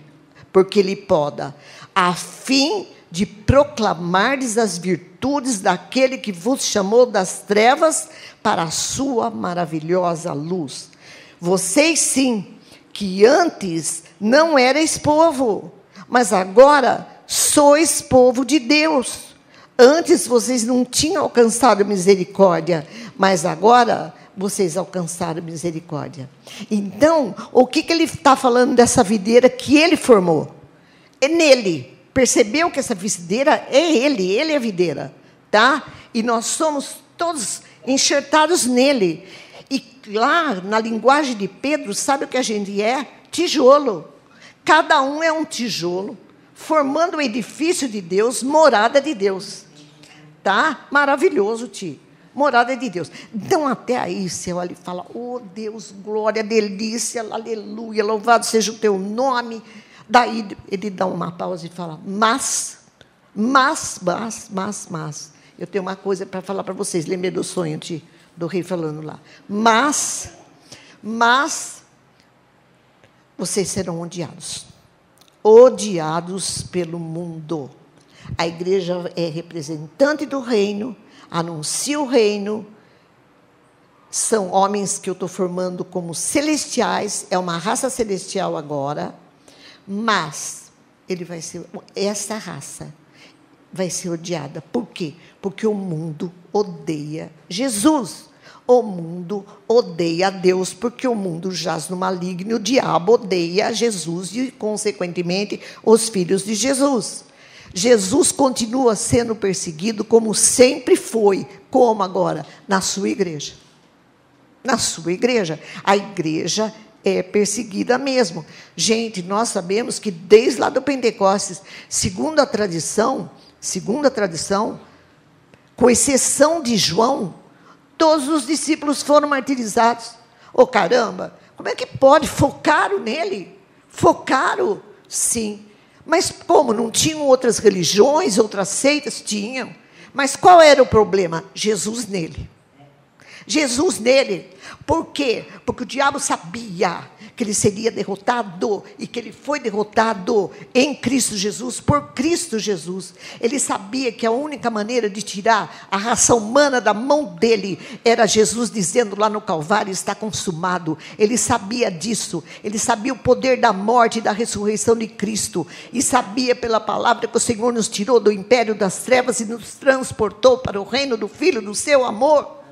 porque Ele poda a fim de proclamardes as virtudes daquele que vos chamou das trevas para a sua maravilhosa luz. Vocês sim, que antes não erais povo, mas agora sois povo de Deus. Antes vocês não tinham alcançado misericórdia, mas agora vocês alcançaram misericórdia. Então, o que, que ele está falando dessa videira que ele formou? é nele. Percebeu que essa videira é ele, ele é a videira, tá? E nós somos todos enxertados nele. Lá, na linguagem de Pedro, sabe o que a gente é? Tijolo. Cada um é um tijolo, formando o edifício de Deus, morada de Deus. Tá? Maravilhoso, Ti. Morada de Deus. Então, até aí, você olha e fala: Oh Deus, glória, delícia, aleluia, louvado seja o teu nome. Daí ele dá uma pausa e fala: Mas, mas, mas, mas, mas. Eu tenho uma coisa para falar para vocês. Lembrei do sonho de, do rei falando lá. Mas, mas, vocês serão odiados. Odiados pelo mundo. A igreja é representante do reino, anuncia o reino. São homens que eu estou formando como celestiais, é uma raça celestial agora mas ele vai ser essa raça vai ser odiada. Por quê? Porque o mundo odeia Jesus. O mundo odeia Deus porque o mundo jaz no maligno, o diabo odeia Jesus e, consequentemente, os filhos de Jesus. Jesus continua sendo perseguido como sempre foi, como agora? Na sua igreja. Na sua igreja. A igreja é perseguida mesmo. Gente, nós sabemos que desde lá do Pentecostes, segundo a tradição, segundo a tradição, com exceção de João, todos os discípulos foram martirizados. Ô oh, caramba, como é que pode? Focaram nele. Focaram, sim. Mas como? Não tinham outras religiões, outras seitas? Tinham. Mas qual era o problema? Jesus nele. Jesus nele. Por quê? Porque o diabo sabia que ele seria derrotado e que ele foi derrotado em Cristo Jesus, por Cristo Jesus. Ele sabia que a única maneira de tirar a raça humana da mão dele era Jesus dizendo lá no Calvário: está consumado. Ele sabia disso, ele sabia o poder da morte e da ressurreição de Cristo, e sabia pela palavra que o Senhor nos tirou do império das trevas e nos transportou para o reino do Filho do seu amor.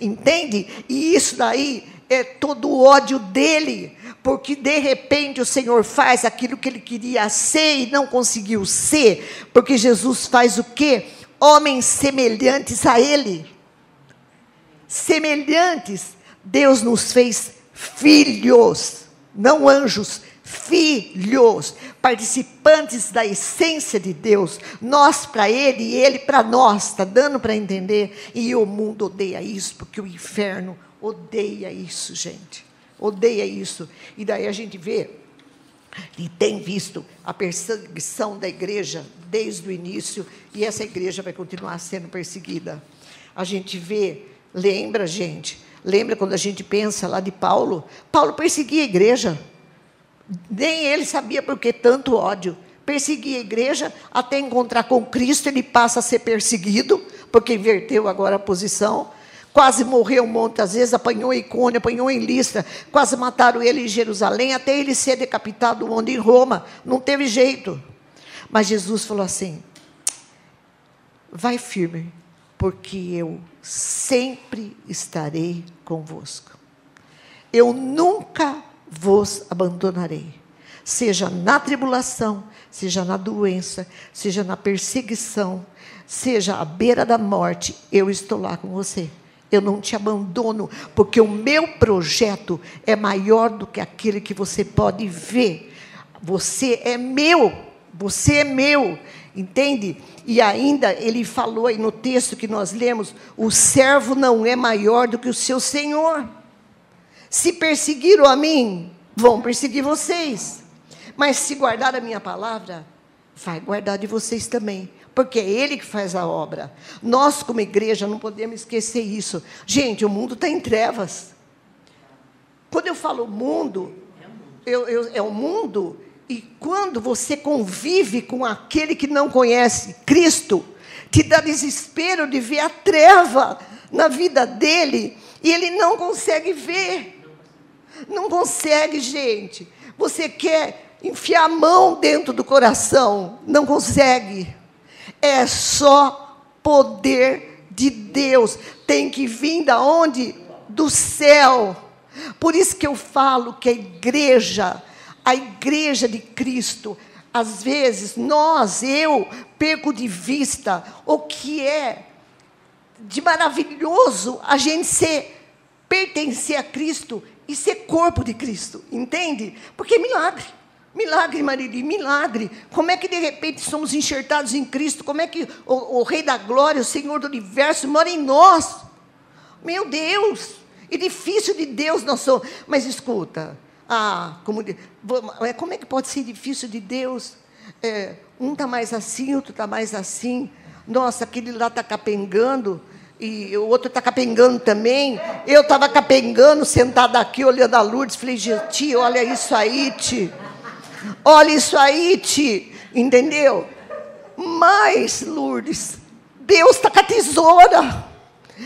Entende? E isso daí é todo o ódio dele, porque de repente o Senhor faz aquilo que ele queria ser e não conseguiu ser, porque Jesus faz o quê? Homens semelhantes a ele. Semelhantes. Deus nos fez filhos, não anjos, filhos, participantes da essência de Deus, nós para Ele e Ele para nós, está dando para entender? E o mundo odeia isso, porque o inferno odeia isso, gente, odeia isso. E daí a gente vê e tem visto a perseguição da igreja desde o início, e essa igreja vai continuar sendo perseguida. A gente vê, lembra, gente, lembra quando a gente pensa lá de Paulo? Paulo perseguia a igreja. Nem ele sabia por que tanto ódio. Perseguia a igreja até encontrar com Cristo, ele passa a ser perseguido, porque inverteu agora a posição. Quase morreu muitas vezes, apanhou em Icônio, apanhou em Listra, quase mataram ele em Jerusalém, até ele ser decapitado onde em Roma. Não teve jeito. Mas Jesus falou assim: vai firme, porque eu sempre estarei convosco. Eu nunca vos abandonarei. Seja na tribulação, seja na doença, seja na perseguição, seja à beira da morte, eu estou lá com você. Eu não te abandono, porque o meu projeto é maior do que aquele que você pode ver. Você é meu, você é meu, entende? E ainda ele falou aí no texto que nós lemos: o servo não é maior do que o seu senhor. Se perseguiram a mim, vão perseguir vocês. Mas se guardar a minha palavra, vai guardar de vocês também. Porque é Ele que faz a obra. Nós, como igreja, não podemos esquecer isso. Gente, o mundo está em trevas. Quando eu falo mundo, eu, eu, é o mundo. E quando você convive com aquele que não conhece Cristo, te dá desespero de ver a treva na vida dele e ele não consegue ver. Não consegue, gente. Você quer enfiar a mão dentro do coração, não consegue. É só poder de Deus. Tem que vir da onde? Do céu. Por isso que eu falo que a igreja, a igreja de Cristo, às vezes nós, eu, perco de vista o que é de maravilhoso a gente ser pertencer a Cristo e ser corpo de Cristo, entende? Porque é milagre. Milagre, Marili, milagre. Como é que de repente somos enxertados em Cristo? Como é que o, o, Rei da Glória, o Senhor do Universo, mora em nós? Meu Deus! Edifício de Deus nós somos. Mas escuta, ah, como, é, como é que pode ser edifício de Deus? É, um está mais assim, outro está mais assim. Nossa, aquele lá está capengando e o outro está capengando também. Eu estava capengando, sentada aqui, olhando a Lourdes. Falei, gente, olha isso aí, Ti. Olha isso aí, Ti. Entendeu? Mas, Lourdes, Deus está com a tesoura.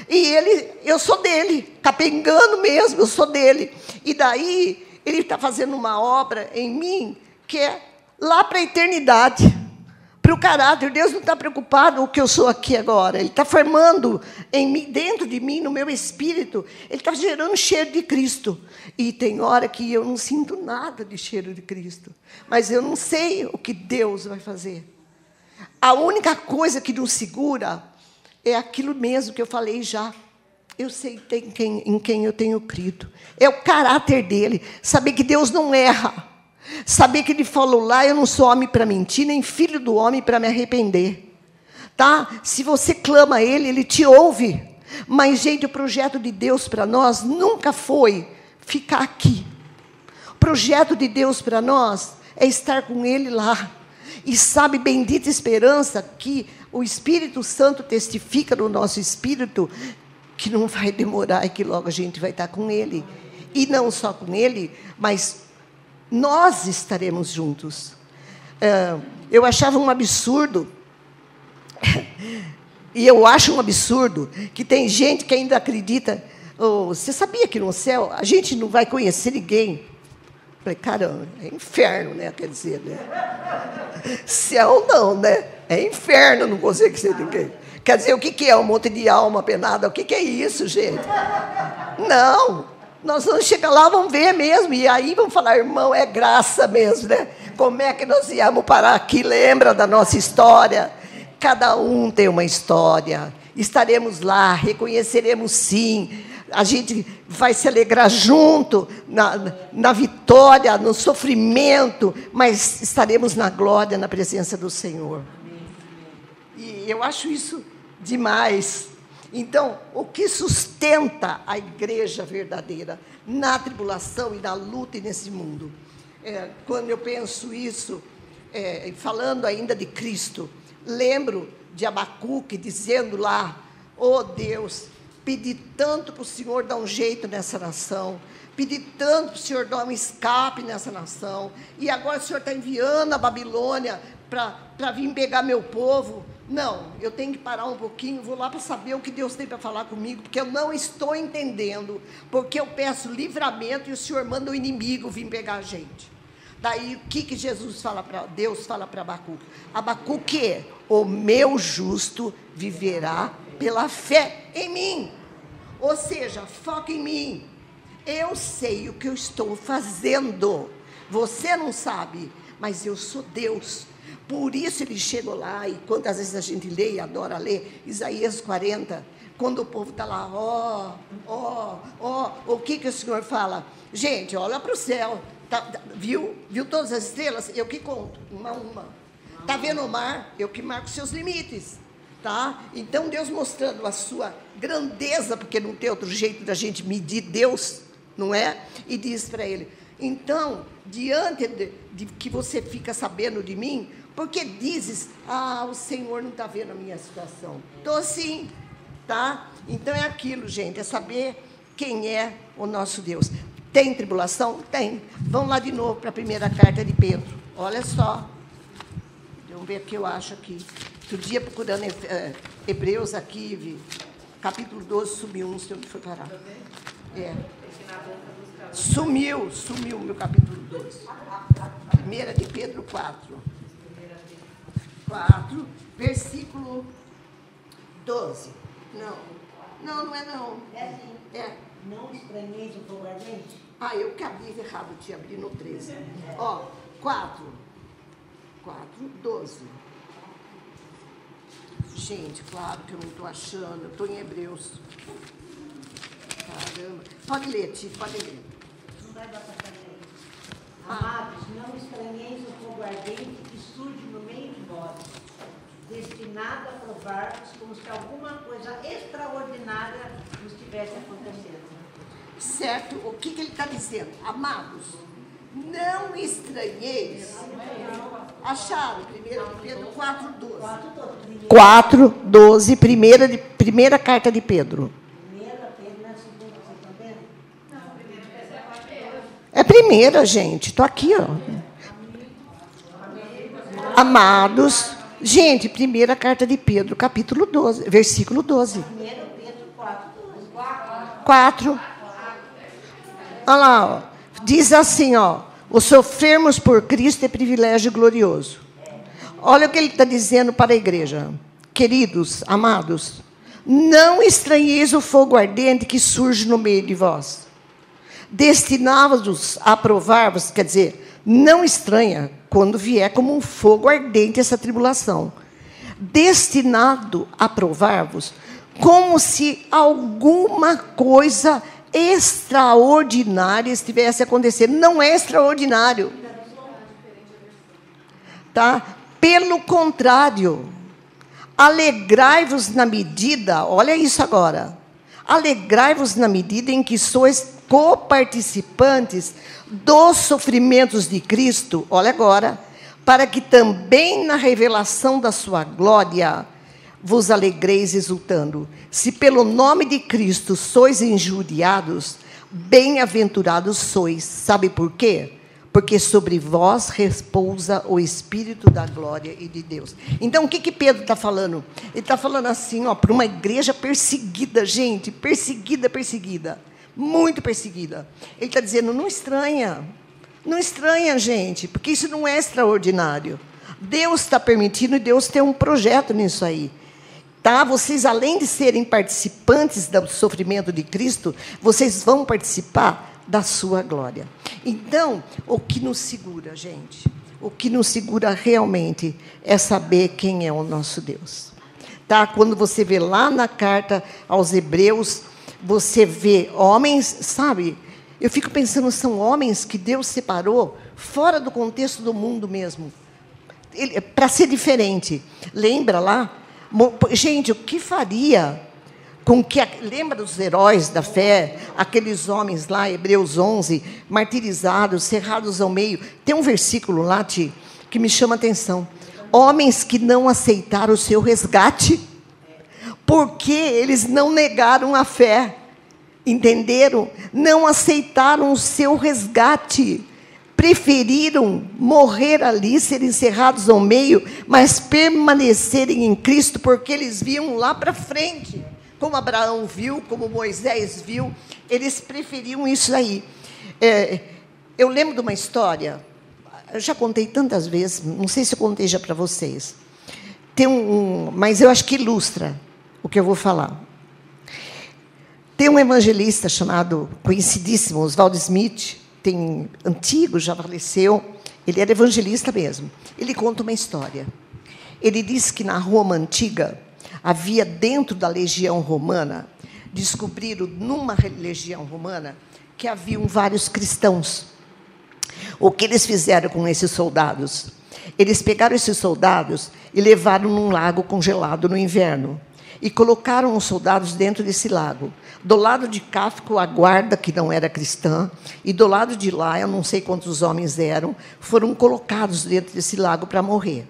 E ele, eu sou dele, capengando mesmo, eu sou dele. E daí, ele está fazendo uma obra em mim que é lá para a eternidade para o caráter. Deus não está preocupado com o que eu sou aqui agora. Ele está formando em mim, dentro de mim, no meu espírito. Ele está gerando cheiro de Cristo. E tem hora que eu não sinto nada de cheiro de Cristo. Mas eu não sei o que Deus vai fazer. A única coisa que nos segura é aquilo mesmo que eu falei já. Eu sei tem quem, em quem eu tenho crido. É o caráter dele. Saber que Deus não erra. Saber que ele falou lá, eu não sou homem para mentir, nem filho do homem para me arrepender. Tá? Se você clama a ele, ele te ouve. Mas, gente, o projeto de Deus para nós nunca foi ficar aqui. O projeto de Deus para nós é estar com ele lá. E sabe, bendita esperança, que o Espírito Santo testifica no nosso espírito que não vai demorar e que logo a gente vai estar com Ele. E não só com Ele, mas nós estaremos juntos. É, eu achava um absurdo, e eu acho um absurdo, que tem gente que ainda acredita. Oh, você sabia que no céu a gente não vai conhecer ninguém? Falei, caramba, é inferno, né? Quer dizer, né? Céu não, né? É inferno, não consegue ser ninguém. Quer dizer, o que é um monte de alma penada? O que é isso, gente? Não. Nós vamos chegar lá, vamos ver mesmo. E aí vamos falar, irmão, é graça mesmo, né? Como é que nós íamos parar aqui? Lembra da nossa história? Cada um tem uma história. Estaremos lá, reconheceremos sim a gente vai se alegrar junto na, na vitória, no sofrimento, mas estaremos na glória, na presença do Senhor. E eu acho isso demais. Então, o que sustenta a igreja verdadeira na tribulação e na luta e nesse mundo? É, quando eu penso isso, é, falando ainda de Cristo, lembro de Abacuque dizendo lá: Oh Deus, Pedi tanto para o Senhor dar um jeito nessa nação. Pedi tanto para o Senhor dar um escape nessa nação. E agora o Senhor está enviando a Babilônia para vir pegar meu povo. Não, eu tenho que parar um pouquinho, vou lá para saber o que Deus tem para falar comigo, porque eu não estou entendendo. Porque eu peço livramento e o Senhor manda o inimigo vir pegar a gente. Daí o que, que Jesus fala para Deus fala para Abacuque? Abacuque, o meu justo viverá pela fé em mim. Ou seja, foca em mim. Eu sei o que eu estou fazendo. Você não sabe, mas eu sou Deus. Por isso ele chegou lá, e quantas vezes a gente lê e adora ler, Isaías 40, quando o povo está lá, ó, ó, ó, o que, que o Senhor fala? Gente, olha para o céu, tá, tá, viu? Viu todas as estrelas? Eu que conto, uma a uma. Está vendo o mar? Eu que marco seus limites. Tá? Então Deus mostrando a sua grandeza, porque não tem outro jeito da gente medir Deus, não é? E diz para ele: então, diante de, de, que você fica sabendo de mim, porque dizes, ah, o Senhor não está vendo a minha situação. Estou sim, tá? Então é aquilo, gente, é saber quem é o nosso Deus. Tem tribulação? Tem. Vamos lá de novo para a primeira carta de Pedro. Olha só. Vamos ver o que eu acho aqui. Outro dia, procurando é, Hebreus aqui, vi, capítulo 12, sumiu, não sei onde foi parar. É. Sumiu, sumiu meu capítulo 12. Primeira de Pedro 4. 4, versículo 12. Não. Não, não é não. É sim. É. Não estranheis o fogo ardente. Ah, eu que abri errado, tinha abri no 13. Ó, 4. 4, 12. Gente, claro que eu não estou achando, eu estou em Hebreus. Caramba. Pode ler, Tio, pode ler. Não vai dar para ler. Amados, não estranheis o fogo ardente que surge vós, destinado a provar-vos como se alguma coisa extraordinária nos tivesse acontecendo. Certo? O que, que ele está dizendo? Amados, não estranheis. Acharam? 1 Pedro 4, 12. 4, 12, primeira, de, primeira carta de Pedro. Primeira, Pedro, na segunda, vocês estão vendo? É primeira, gente. Estou aqui, ó. Amados. Gente, primeira carta de Pedro, capítulo 12, versículo 12. Primeiro Pedro 4, 12. 4. Olha lá, ó. Diz assim, ó. O sofrermos por Cristo é privilégio glorioso. Olha o que ele está dizendo para a igreja. Queridos, amados, não estranheis o fogo ardente que surge no meio de vós. Destinados a provar-vos, quer dizer, não estranha quando vier como um fogo ardente essa tribulação. Destinado a provar-vos, como se alguma coisa extraordinária estivesse acontecendo. Não é extraordinário. Tá? Pelo contrário, alegrai-vos na medida, olha isso agora. Alegrai-vos na medida em que sois coparticipantes dos sofrimentos de Cristo, olha agora, para que também na revelação da sua glória vos alegreis exultando. Se pelo nome de Cristo sois injuriados, bem-aventurados sois. Sabe por quê? Porque sobre vós repousa o Espírito da glória e de Deus. Então, o que, que Pedro está falando? Ele está falando assim, ó, para uma igreja perseguida, gente, perseguida, perseguida, muito perseguida. Ele está dizendo, não estranha, não estranha, gente, porque isso não é extraordinário. Deus está permitindo e Deus tem um projeto nisso aí. Tá? Vocês, além de serem participantes do sofrimento de Cristo, vocês vão participar da sua glória. Então, o que nos segura, gente? O que nos segura realmente é saber quem é o nosso Deus. Tá? Quando você vê lá na carta aos Hebreus, você vê homens, sabe? Eu fico pensando, são homens que Deus separou fora do contexto do mundo mesmo, para ser diferente. Lembra lá? Gente, o que faria com que. Lembra dos heróis da fé, aqueles homens lá, Hebreus 11, martirizados, cerrados ao meio? Tem um versículo lá, Ti, que me chama a atenção. Homens que não aceitaram o seu resgate, porque eles não negaram a fé. Entenderam? Não aceitaram o seu resgate preferiram morrer ali, ser encerrados ao meio, mas permanecerem em Cristo, porque eles viam lá para frente, como Abraão viu, como Moisés viu, eles preferiam isso aí. É, eu lembro de uma história, eu já contei tantas vezes, não sei se eu contei já para vocês. Tem um, um, mas eu acho que ilustra o que eu vou falar. Tem um evangelista chamado, conhecidíssimo, Oswald Smith, tem antigo, já faleceu. Ele era evangelista mesmo. Ele conta uma história. Ele diz que na Roma antiga havia dentro da legião romana, descobriram numa legião romana que haviam vários cristãos. O que eles fizeram com esses soldados? Eles pegaram esses soldados e levaram num lago congelado no inverno e colocaram os soldados dentro desse lago. Do lado de cá ficou a guarda, que não era cristã, e do lado de lá, eu não sei quantos homens eram, foram colocados dentro desse lago para morrer.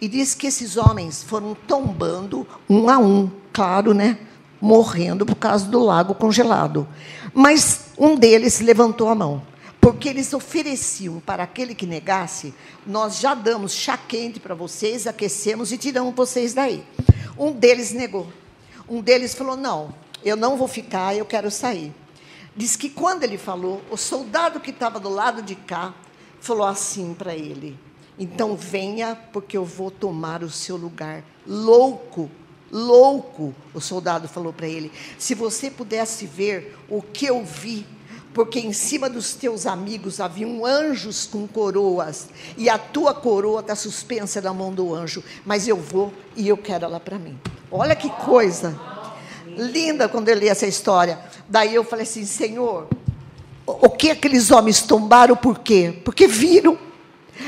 E diz que esses homens foram tombando um a um, claro, né? Morrendo por causa do lago congelado. Mas um deles levantou a mão porque eles ofereciam para aquele que negasse, nós já damos chá quente para vocês, aquecemos e tiramos vocês daí. Um deles negou. Um deles falou: Não, eu não vou ficar, eu quero sair. Diz que quando ele falou, o soldado que estava do lado de cá falou assim para ele: Então venha, porque eu vou tomar o seu lugar. Louco, louco, o soldado falou para ele: Se você pudesse ver o que eu vi porque em cima dos teus amigos haviam anjos com coroas, e a tua coroa está suspensa na mão do anjo, mas eu vou e eu quero ela para mim. Olha que coisa linda quando eu li essa história. Daí eu falei assim: Senhor, o que aqueles homens tombaram, por quê? Porque viram,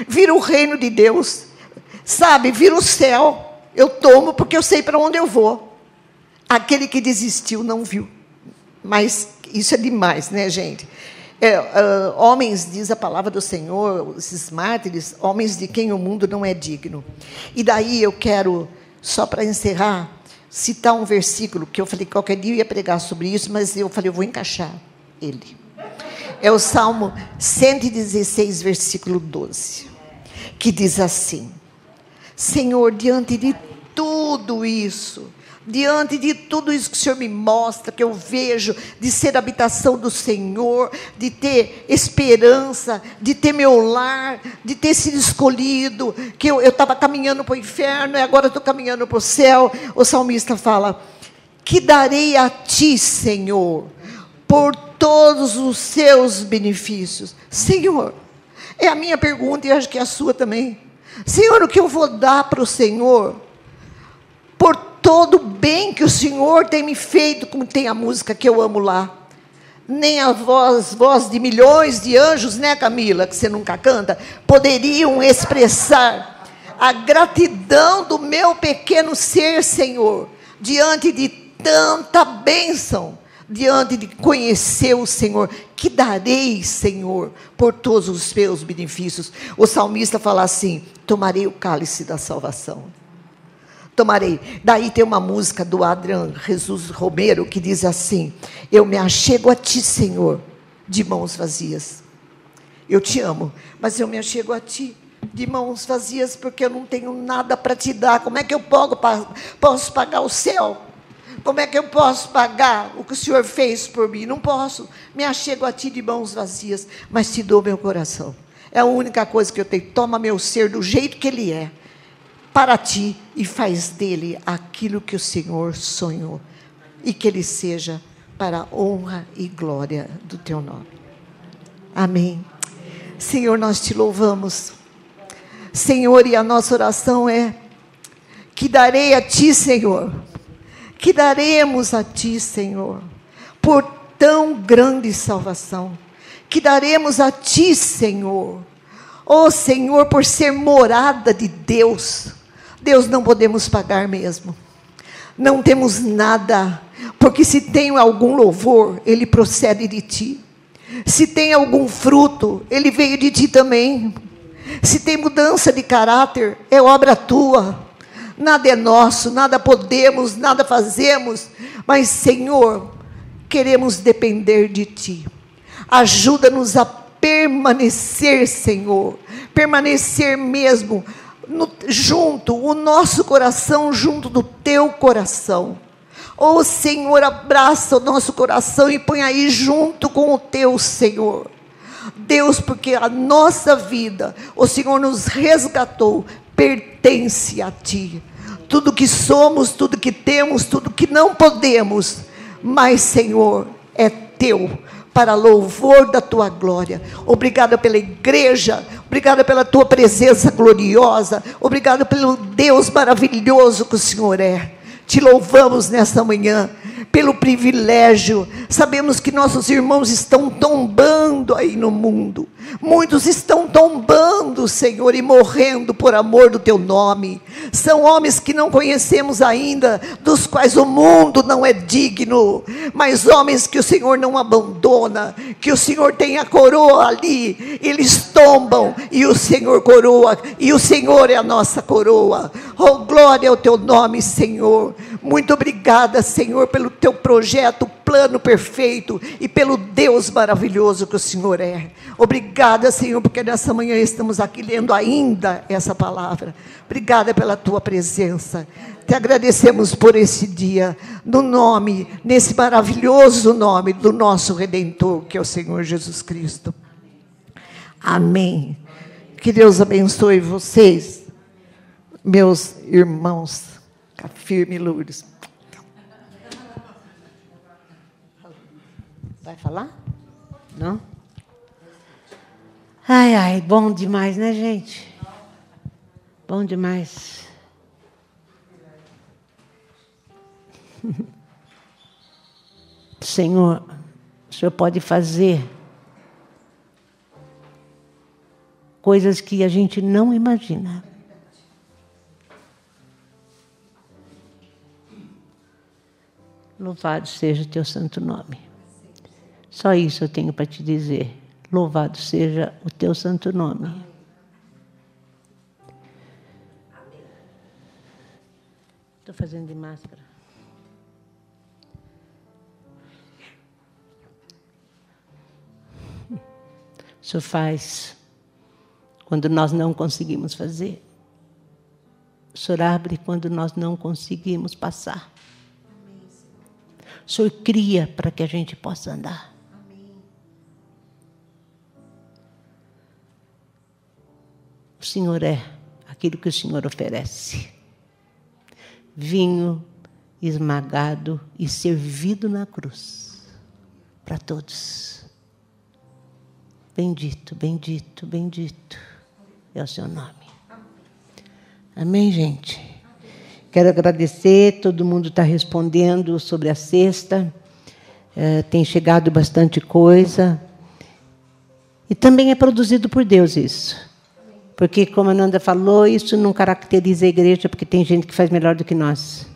viram o reino de Deus, sabe, viram o céu. Eu tomo porque eu sei para onde eu vou. Aquele que desistiu não viu. Mas isso é demais, né, gente? É, uh, homens, diz a palavra do Senhor, esses mártires, homens de quem o mundo não é digno. E daí eu quero, só para encerrar, citar um versículo que eu falei que qualquer dia eu ia pregar sobre isso, mas eu falei, eu vou encaixar ele. É o Salmo 116, versículo 12, que diz assim: Senhor, diante de tudo isso, diante de tudo isso que o Senhor me mostra, que eu vejo, de ser habitação do Senhor, de ter esperança, de ter meu lar, de ter sido escolhido, que eu estava caminhando para o inferno e agora estou caminhando para o céu. O salmista fala: Que darei a ti, Senhor, por todos os seus benefícios. Senhor, é a minha pergunta e acho que é a sua também. Senhor, o que eu vou dar para o Senhor por todo o bem que o Senhor tem me feito, como tem a música que eu amo lá. Nem a voz, voz de milhões de anjos, né, Camila, que você nunca canta, poderiam expressar a gratidão do meu pequeno ser, Senhor, diante de tanta bênção, diante de conhecer o Senhor. Que darei, Senhor, por todos os meus benefícios? O salmista fala assim: tomarei o cálice da salvação tomarei. Daí tem uma música do Adrian Jesus Romero que diz assim: Eu me achego a ti, Senhor, de mãos vazias. Eu te amo, mas eu me achego a ti de mãos vazias porque eu não tenho nada para te dar. Como é que eu posso pagar o céu? Como é que eu posso pagar o que o Senhor fez por mim? Não posso. Me achego a ti de mãos vazias, mas te dou meu coração. É a única coisa que eu tenho. Toma meu ser do jeito que ele é para ti e faz dele aquilo que o Senhor sonhou e que ele seja para a honra e glória do teu nome. Amém. Senhor, nós te louvamos. Senhor, e a nossa oração é que darei a ti, Senhor, que daremos a ti, Senhor, por tão grande salvação, que daremos a ti, Senhor, oh Senhor, por ser morada de Deus, Deus não podemos pagar mesmo. Não temos nada, porque se tem algum louvor, ele procede de ti. Se tem algum fruto, ele veio de ti também. Se tem mudança de caráter, é obra tua. Nada é nosso, nada podemos, nada fazemos, mas Senhor, queremos depender de ti. Ajuda-nos a permanecer, Senhor, permanecer mesmo no, junto, o nosso coração junto do teu coração. Oh Senhor, abraça o nosso coração e põe aí junto com o teu, Senhor. Deus, porque a nossa vida, o Senhor nos resgatou, pertence a Ti. Tudo que somos, tudo que temos, tudo que não podemos, mas, Senhor, é Teu para louvor da tua glória. Obrigada pela igreja, obrigada pela tua presença gloriosa, obrigada pelo Deus maravilhoso que o Senhor é. Te louvamos nesta manhã pelo privilégio. Sabemos que nossos irmãos estão tombando aí no mundo. Muitos estão tombando, Senhor, e morrendo por amor do teu nome. São homens que não conhecemos ainda, dos quais o mundo não é digno, mas homens que o Senhor não abandona, que o Senhor tem a coroa ali, eles tombam e o Senhor coroa, e o Senhor é a nossa coroa. Oh, glória ao teu nome, Senhor. Muito obrigada, Senhor, pelo teu projeto, plano perfeito e pelo Deus maravilhoso que o Senhor é. Obrigada, Senhor, porque nessa manhã estamos aqui lendo ainda essa palavra. Obrigada pela tua presença. Te agradecemos por esse dia, no nome, nesse maravilhoso nome do nosso Redentor, que é o Senhor Jesus Cristo. Amém. Que Deus abençoe vocês, meus irmãos. Firme, Lourdes. Vai falar? Não? Ai, ai, bom demais, né, gente? Bom demais. Senhor, o Senhor pode fazer coisas que a gente não imagina. Louvado seja o teu santo nome. Só isso eu tenho para te dizer. Louvado seja o teu santo nome. Estou fazendo de máscara. O Senhor faz quando nós não conseguimos fazer. O Senhor abre quando nós não conseguimos passar. O Senhor cria para que a gente possa andar. O Senhor é aquilo que o Senhor oferece. Vinho esmagado e servido na cruz para todos. Bendito, bendito, bendito é o seu nome. Amém, gente? Quero agradecer, todo mundo está respondendo sobre a sexta. É, tem chegado bastante coisa. E também é produzido por Deus isso. Porque, como a Nanda falou, isso não caracteriza a igreja, porque tem gente que faz melhor do que nós.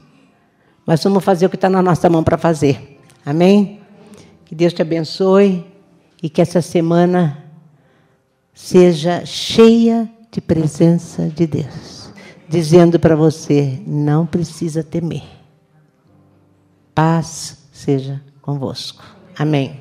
Mas vamos fazer o que está na nossa mão para fazer. Amém? Que Deus te abençoe e que essa semana seja cheia de presença de Deus, dizendo para você: não precisa temer. Paz seja convosco. Amém.